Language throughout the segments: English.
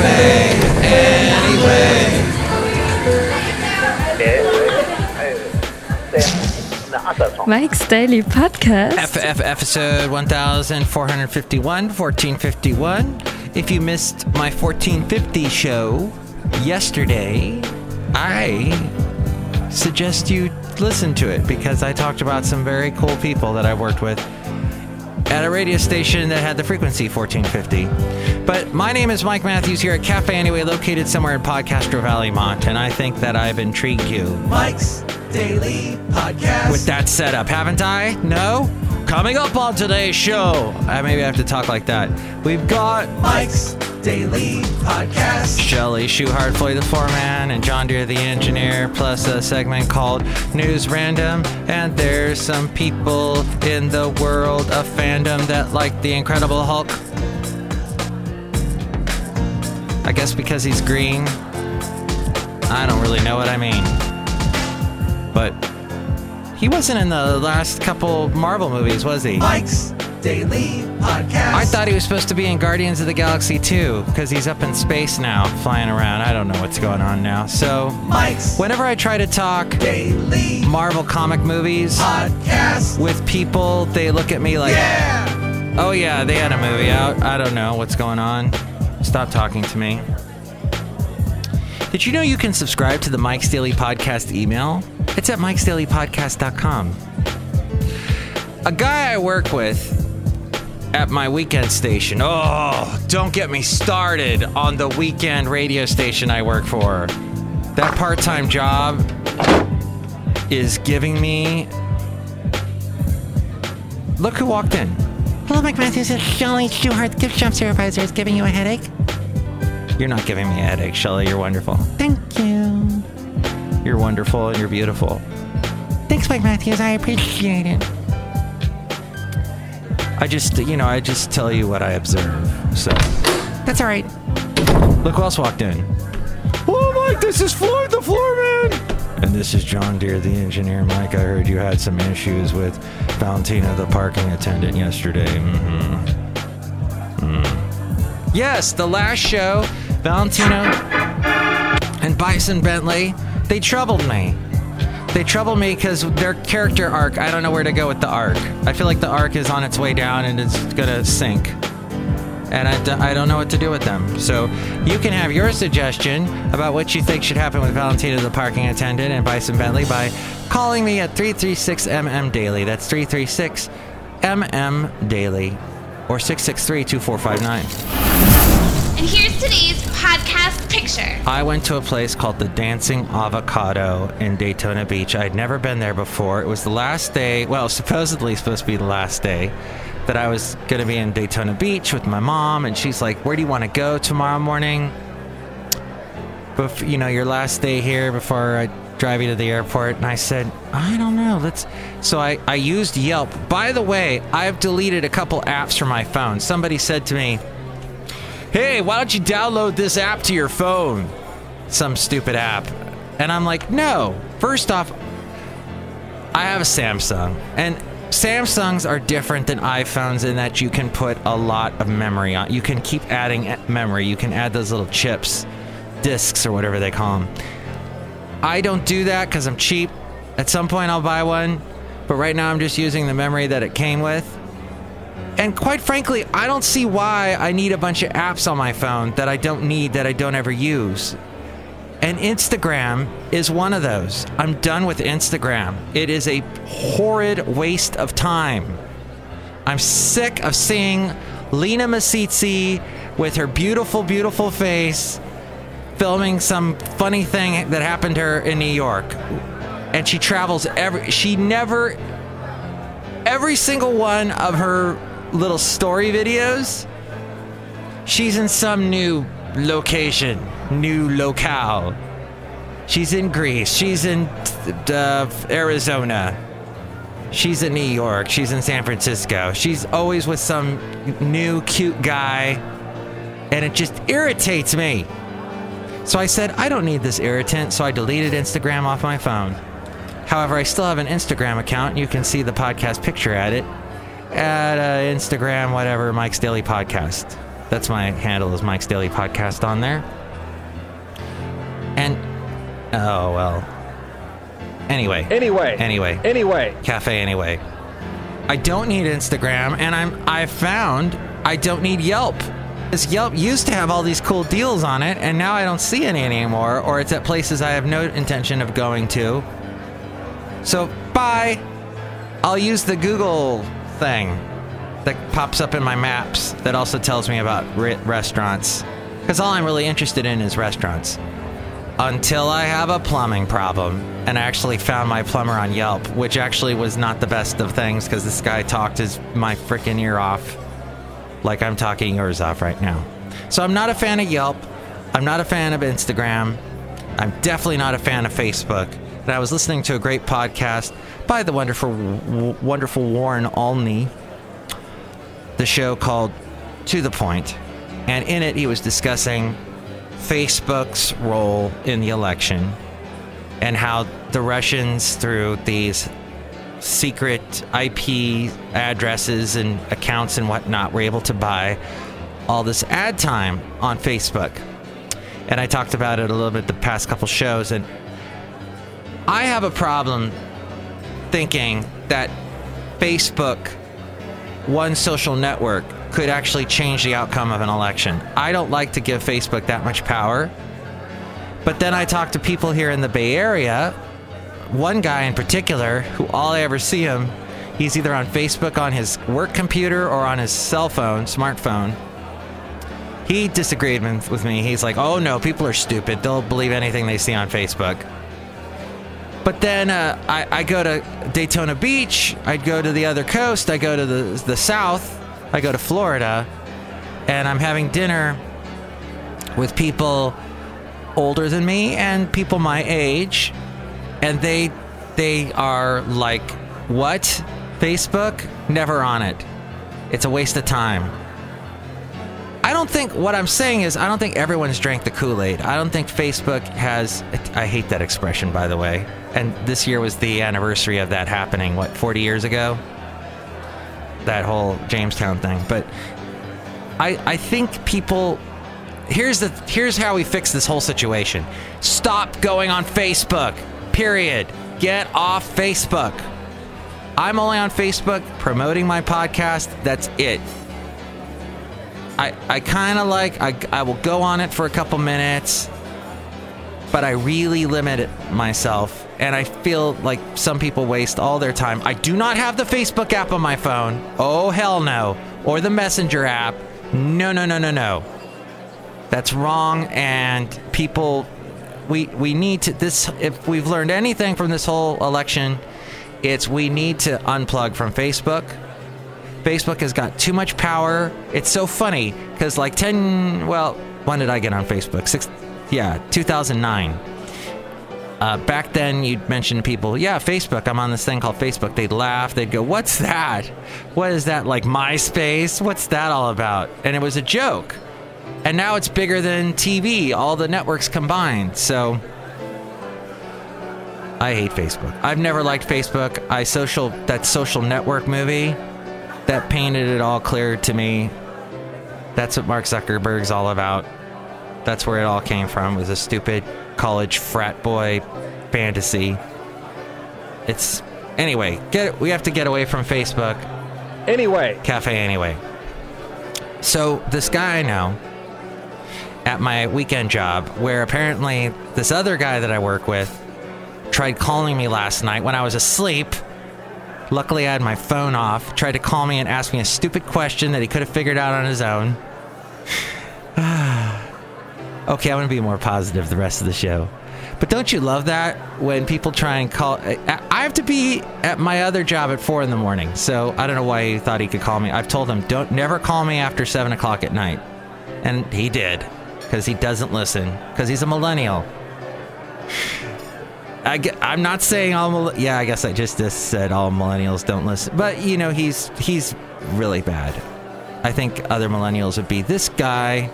cafe anyway. Mike's Daily Podcast. FF episode 1451, 1451. If you missed my 1450 show yesterday, I suggest you listen to it because I talked about some very cool people that I worked with at a radio station that had the frequency 1450. But my name is Mike Matthews here at Cafe Anyway, located somewhere in Podcastro Valley, Mont, and I think that I've intrigued you. Mike's Daily Podcast. with that setup, haven't I? No? Coming up on today's show, uh, maybe I have to talk like that. We've got Mike's Daily Podcast. Shelly Schuhart, Floyd the Foreman, and John Deere the Engineer, plus a segment called News Random. And there's some people in the world of fandom that like the Incredible Hulk. I guess because he's green. I don't really know what I mean. But he wasn't in the last couple Marvel movies, was he? Mike's Daily Podcast. I thought he was supposed to be in Guardians of the Galaxy 2 because he's up in space now, flying around. I don't know what's going on now. So, Mike's whenever I try to talk Daily Marvel comic movies Podcast. with people, they look at me like, Yeah. oh, yeah, they had a movie out. I don't know what's going on. Stop talking to me. Did you know you can subscribe to the Mike's Daily Podcast email? It's at mikesdailypodcast.com. A guy I work with at my weekend station. Oh, don't get me started on the weekend radio station I work for. That part time job is giving me. Look who walked in. Hello, Mike Matthews. It's Shelly Schuhart, gift shop supervisor. Is giving you a headache. You're not giving me a headache, Shelly. You're wonderful. Thank you. You're wonderful and you're beautiful. Thanks, Mike Matthews. I appreciate it. I just, you know, I just tell you what I observe. So, That's all right. look who else walked in. Oh, Mike, this is Floyd the Floorman. And this is John Deere, the engineer. Mike, I heard you had some issues with Valentina, the parking attendant, yesterday. Mm-hmm. Mm. Yes, the last show, Valentina and Bison Bentley, they troubled me. They troubled me because their character arc, I don't know where to go with the arc. I feel like the arc is on its way down and it's gonna sink. And I, d- I don't know what to do with them. So you can have your suggestion about what you think should happen with Valentina the parking attendant and Bison Bentley by calling me at 336MM Daily. That's 336 MM Daily or 663 2459. And here's today's podcast picture. I went to a place called the Dancing Avocado in Daytona Beach. I'd never been there before. It was the last day, well, supposedly supposed to be the last day that I was going to be in Daytona Beach with my mom. And she's like, Where do you want to go tomorrow morning? Bef- you know, your last day here before I drive you to the airport. And I said, I don't know. Let's. So I, I used Yelp. By the way, I've deleted a couple apps from my phone. Somebody said to me, hey, why don't you download this app to your phone? Some stupid app. And I'm like, no. First off, I have a Samsung. And Samsungs are different than iPhones in that you can put a lot of memory on. You can keep adding memory. You can add those little chips, discs, or whatever they call them. I don't do that because I'm cheap. At some point, I'll buy one. But right now, I'm just using the memory that it came with. And quite frankly, I don't see why I need a bunch of apps on my phone that I don't need, that I don't ever use. And Instagram is one of those. I'm done with Instagram. It is a horrid waste of time. I'm sick of seeing Lena Masitsi with her beautiful, beautiful face filming some funny thing that happened to her in New York. And she travels every, she never, every single one of her little story videos, she's in some new location, new locale. She's in Greece. She's in uh, Arizona. She's in New York. She's in San Francisco. She's always with some new cute guy. And it just irritates me. So I said, I don't need this irritant. So I deleted Instagram off my phone. However, I still have an Instagram account. You can see the podcast picture at it at uh, Instagram, whatever, Mike's Daily Podcast. That's my handle is Mike's Daily Podcast on there. And oh well. Anyway. Anyway. Anyway. Anyway. Cafe anyway. I don't need Instagram and I'm I found I don't need Yelp. This Yelp used to have all these cool deals on it and now I don't see any anymore or it's at places I have no intention of going to. So, bye. I'll use the Google thing that pops up in my maps that also tells me about re- restaurants. Because all I'm really interested in is restaurants. Until I have a plumbing problem. And I actually found my plumber on Yelp, which actually was not the best of things because this guy talked his my freaking ear off like I'm talking yours off right now. So I'm not a fan of Yelp. I'm not a fan of Instagram. I'm definitely not a fan of Facebook. And I was listening to a great podcast by the wonderful, w- wonderful Warren Olney, the show called To the Point. And in it, he was discussing Facebook's role in the election and how the Russians, through these secret IP addresses and accounts and whatnot, were able to buy all this ad time on Facebook. And I talked about it a little bit the past couple shows. And I have a problem thinking that Facebook, one social network, could actually change the outcome of an election. I don't like to give Facebook that much power. But then I talk to people here in the Bay Area, one guy in particular, who all I ever see him, he's either on Facebook on his work computer or on his cell phone, smartphone. He disagreed with me. He's like, oh no, people are stupid. They'll believe anything they see on Facebook. But then uh, I, I go to Daytona Beach. I'd go to the other coast. I go to the, the south. I go to Florida. And I'm having dinner with people older than me and people my age. And they they are like, what? Facebook? Never on it. It's a waste of time. I don't think what I'm saying is I don't think everyone's drank the Kool-Aid. I don't think Facebook has I hate that expression by the way. And this year was the anniversary of that happening, what, 40 years ago? That whole Jamestown thing. But I I think people here's the here's how we fix this whole situation. Stop going on Facebook. Period. Get off Facebook. I'm only on Facebook promoting my podcast. That's it. I, I kind of like, I, I will go on it for a couple minutes, but I really limit it myself. And I feel like some people waste all their time. I do not have the Facebook app on my phone. Oh, hell no. Or the Messenger app. No, no, no, no, no. That's wrong. And people, we, we need to, this, if we've learned anything from this whole election, it's we need to unplug from Facebook. Facebook has got too much power. It's so funny because like 10, well, when did I get on Facebook? Six, yeah, 2009. Uh, back then, you'd mention to people, yeah, Facebook, I'm on this thing called Facebook. They'd laugh. They'd go, what's that? What is that? Like MySpace? What's that all about? And it was a joke. And now it's bigger than TV, all the networks combined. So I hate Facebook. I've never liked Facebook. I social that social network movie that painted it all clear to me. That's what Mark Zuckerberg's all about. That's where it all came from. Was a stupid college frat boy fantasy. It's anyway. Get we have to get away from Facebook. Anyway. Cafe anyway. So this guy I know at my weekend job, where apparently this other guy that I work with tried calling me last night when I was asleep. Luckily, I had my phone off. Tried to call me and ask me a stupid question that he could have figured out on his own. okay, I'm going to be more positive the rest of the show. But don't you love that when people try and call? I have to be at my other job at four in the morning, so I don't know why he thought he could call me. I've told him don't never call me after seven o'clock at night, and he did because he doesn't listen because he's a millennial. I, am not saying all. Yeah, I guess I just, just said all millennials don't listen. But you know, he's he's really bad. I think other millennials would be this guy.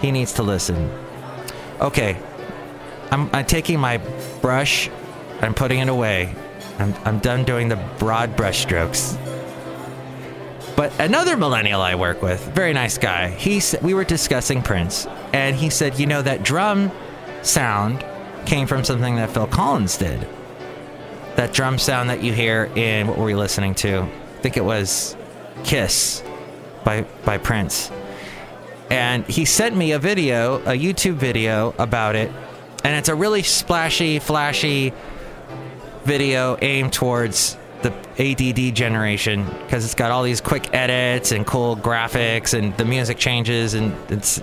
He needs to listen. Okay, I'm, I'm taking my brush. I'm putting it away. I'm I'm done doing the broad brush strokes. But another millennial I work with, very nice guy, he we were discussing Prince, and he said, you know, that drum sound came from something that Phil Collins did. That drum sound that you hear in what were we listening to? I think it was Kiss by by Prince. And he sent me a video, a YouTube video about it, and it's a really splashy, flashy video aimed towards the ADD generation because it's got all these quick edits and cool graphics and the music changes and it's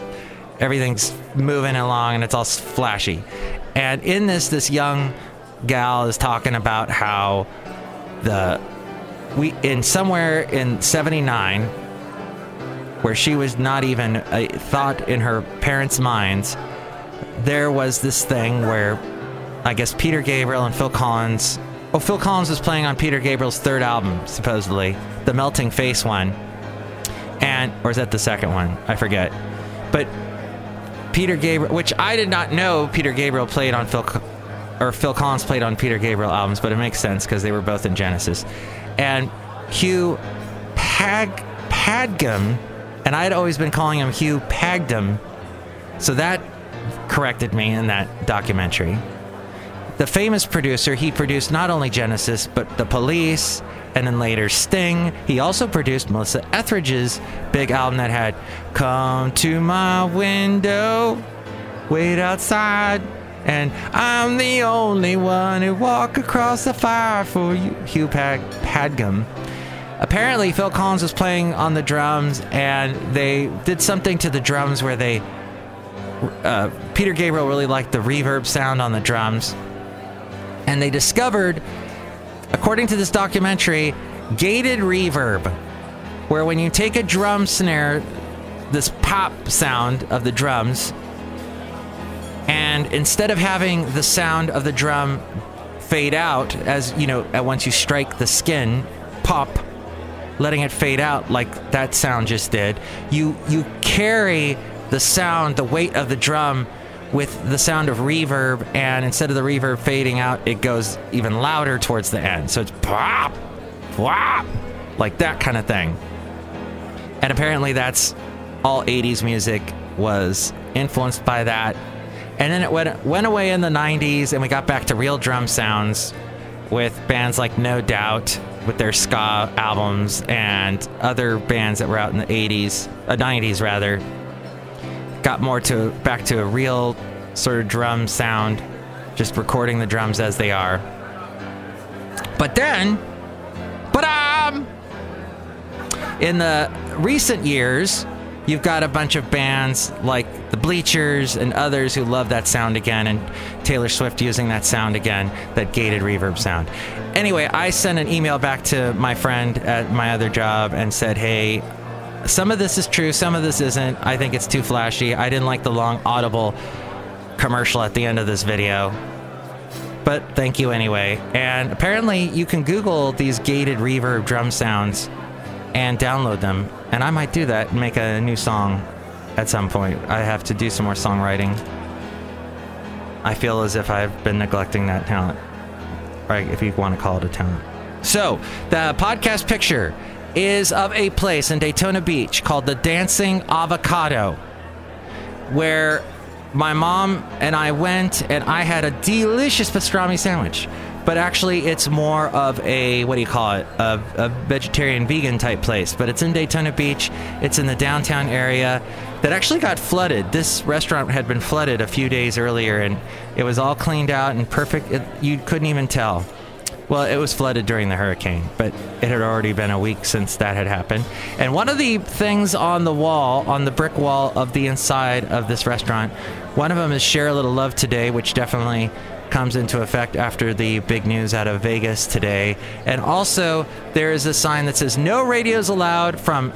everything's moving along and it's all flashy. And in this, this young gal is talking about how the we in somewhere in 79 where she was not even a thought in her parents' minds there was this thing where I guess Peter Gabriel and Phil Collins. Oh, Phil Collins was playing on Peter Gabriel's third album, supposedly, the Melting Face one, and or is that the second one? I forget. But Peter Gabriel, which I did not know Peter Gabriel played on Phil, or Phil Collins played on Peter Gabriel albums, but it makes sense because they were both in Genesis. And Hugh Pag Padgham, and I had always been calling him Hugh Pagdam, so that corrected me in that documentary. The famous producer, he produced not only Genesis, but The Police, and then later Sting. He also produced Melissa Etheridge's big album that had Come to My Window, Wait Outside, and I'm the only one who walk across the fire for you, Hugh Pad- Padgham. Apparently, Phil Collins was playing on the drums, and they did something to the drums where they. Uh, Peter Gabriel really liked the reverb sound on the drums, and they discovered, according to this documentary, gated reverb, where when you take a drum snare, this pop sound of the drums, and instead of having the sound of the drum fade out as you know at once you strike the skin pop letting it fade out like that sound just did you you carry the sound the weight of the drum with the sound of reverb and instead of the reverb fading out it goes even louder towards the end. So it's pop pop like that kind of thing. And apparently that's all 80s music was influenced by that. And then it went, went away in the 90s, and we got back to real drum sounds with bands like No Doubt with their ska albums and other bands that were out in the 80s, uh, 90s rather. Got more to back to a real sort of drum sound, just recording the drums as they are. But then, but um, in the recent years, you've got a bunch of bands like the Bleachers and others who love that sound again, and Taylor Swift using that sound again, that gated reverb sound. Anyway, I sent an email back to my friend at my other job and said, hey, some of this is true, some of this isn't. I think it's too flashy. I didn't like the long audible commercial at the end of this video. But thank you anyway. And apparently, you can Google these gated reverb drum sounds and download them. And I might do that and make a new song at some point. I have to do some more songwriting. I feel as if I've been neglecting that talent, right? If you want to call it a talent. So, the podcast picture is of a place in Daytona Beach called the Dancing Avocado, where my mom and I went and I had a delicious pastrami sandwich. But actually it's more of a what do you call it? A, a, vegetarian vegan type place. But it's in daytona beach. It's in the downtown area that actually got flooded. This restaurant had been flooded a few days earlier and it was all cleaned out and perfect. It, you couldn't even tell well it was flooded during the hurricane but it had already been a week since that had happened and one of the things on the wall on the brick wall of the inside of this restaurant one of them is share a little love today which definitely comes into effect after the big news out of Vegas today. And also, there is a sign that says no radios allowed from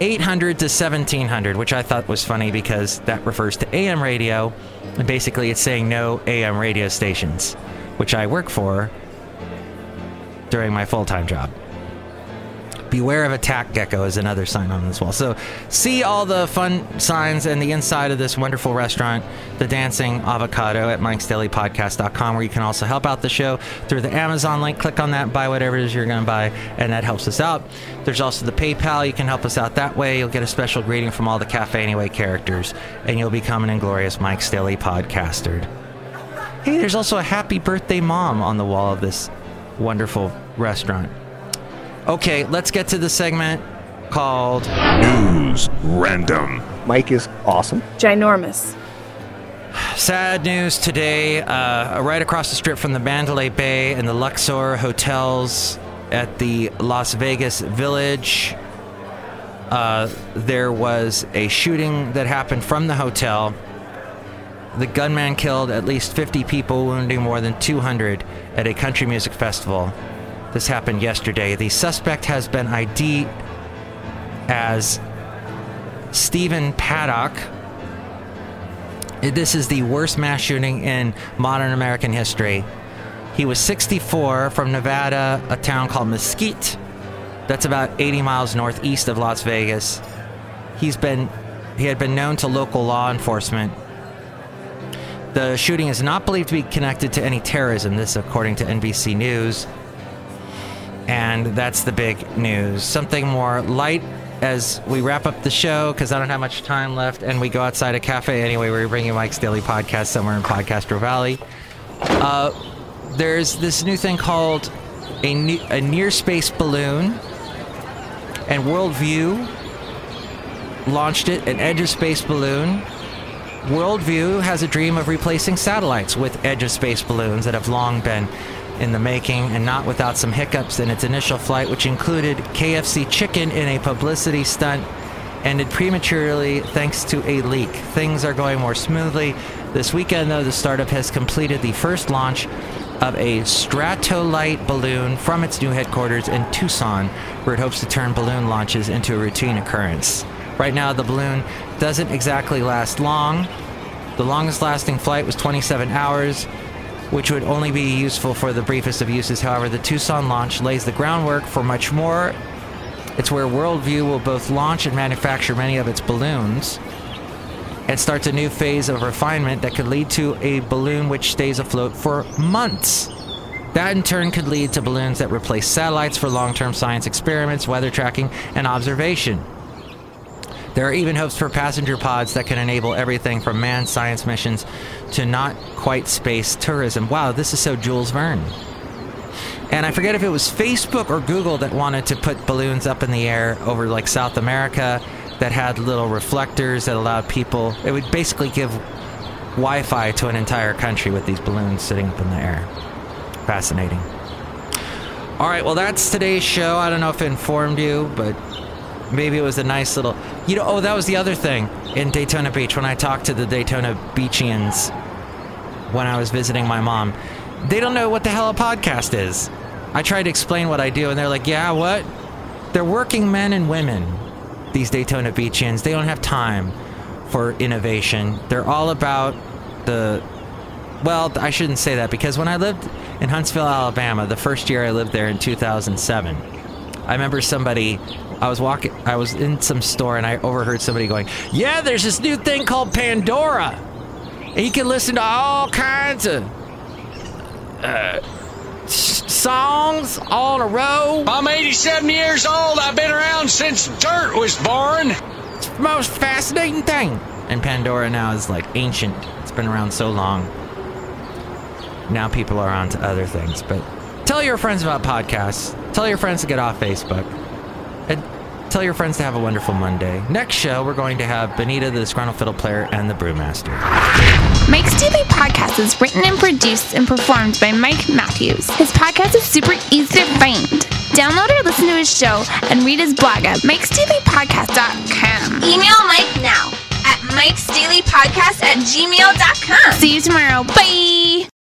800 to 1700, which I thought was funny because that refers to AM radio. And basically, it's saying no AM radio stations, which I work for during my full time job. Beware of attack gecko is another sign on this wall. So see all the fun signs and the inside of this wonderful restaurant, the Dancing Avocado, at mikesdailypodcast.com, where you can also help out the show through the Amazon link. Click on that, buy whatever it is you're going to buy, and that helps us out. There's also the PayPal. You can help us out that way. You'll get a special greeting from all the Cafe Anyway characters, and you'll become an inglorious Mike's Daily podcaster. Hey, there's also a happy birthday mom on the wall of this wonderful restaurant. Okay, let's get to the segment called News Random. Mike is awesome. Ginormous. Sad news today. Uh, right across the strip from the Mandalay Bay and the Luxor hotels at the Las Vegas Village, uh, there was a shooting that happened from the hotel. The gunman killed at least 50 people, wounding more than 200 at a country music festival. This happened yesterday. The suspect has been ID'd as Stephen Paddock. This is the worst mass shooting in modern American history. He was 64 from Nevada, a town called Mesquite. That's about 80 miles northeast of Las Vegas. He's been he had been known to local law enforcement. The shooting is not believed to be connected to any terrorism, this according to NBC News. And that's the big news. Something more light as we wrap up the show because I don't have much time left and we go outside a cafe anyway. We're bringing Mike's Daily Podcast somewhere in Podcastro Valley. Uh, there's this new thing called a, a near space balloon, and Worldview launched it, an edge of space balloon. Worldview has a dream of replacing satellites with edge of space balloons that have long been in the making and not without some hiccups in its initial flight, which included KFC chicken in a publicity stunt ended prematurely thanks to a leak. Things are going more smoothly. This weekend, though, the startup has completed the first launch of a Stratollite balloon from its new headquarters in Tucson, where it hopes to turn balloon launches into a routine occurrence. Right now, the balloon doesn't exactly last long. The longest lasting flight was 27 hours, which would only be useful for the briefest of uses. However, the Tucson launch lays the groundwork for much more. It's where Worldview will both launch and manufacture many of its balloons and starts a new phase of refinement that could lead to a balloon which stays afloat for months. That in turn could lead to balloons that replace satellites for long term science experiments, weather tracking, and observation. There are even hopes for passenger pods that can enable everything from manned science missions to not quite space tourism. Wow, this is so Jules Verne. And I forget if it was Facebook or Google that wanted to put balloons up in the air over like South America that had little reflectors that allowed people, it would basically give Wi Fi to an entire country with these balloons sitting up in the air. Fascinating. All right, well, that's today's show. I don't know if it informed you, but maybe it was a nice little. You know, oh, that was the other thing in Daytona Beach when I talked to the Daytona Beachians when I was visiting my mom. They don't know what the hell a podcast is. I tried to explain what I do, and they're like, yeah, what? They're working men and women, these Daytona Beachians. They don't have time for innovation. They're all about the. Well, I shouldn't say that because when I lived in Huntsville, Alabama, the first year I lived there in 2007, I remember somebody I was walking, I was in some store and I overheard somebody going, Yeah, there's this new thing called Pandora. And you can listen to all kinds of uh, songs all in a row. I'm 87 years old. I've been around since dirt was born. It's the most fascinating thing. And Pandora now is like ancient. It's been around so long. Now people are on to other things. But tell your friends about podcasts. Tell your friends to get off Facebook. Tell your friends to have a wonderful Monday. Next show, we're going to have Benita, the disgruntled fiddle player, and the brewmaster. Mike's Daily Podcast is written and produced and performed by Mike Matthews. His podcast is super easy to find. Download or listen to his show and read his blog at mikesdailypodcast.com. Email Mike now at mikesdailypodcast at gmail.com. See you tomorrow. Bye.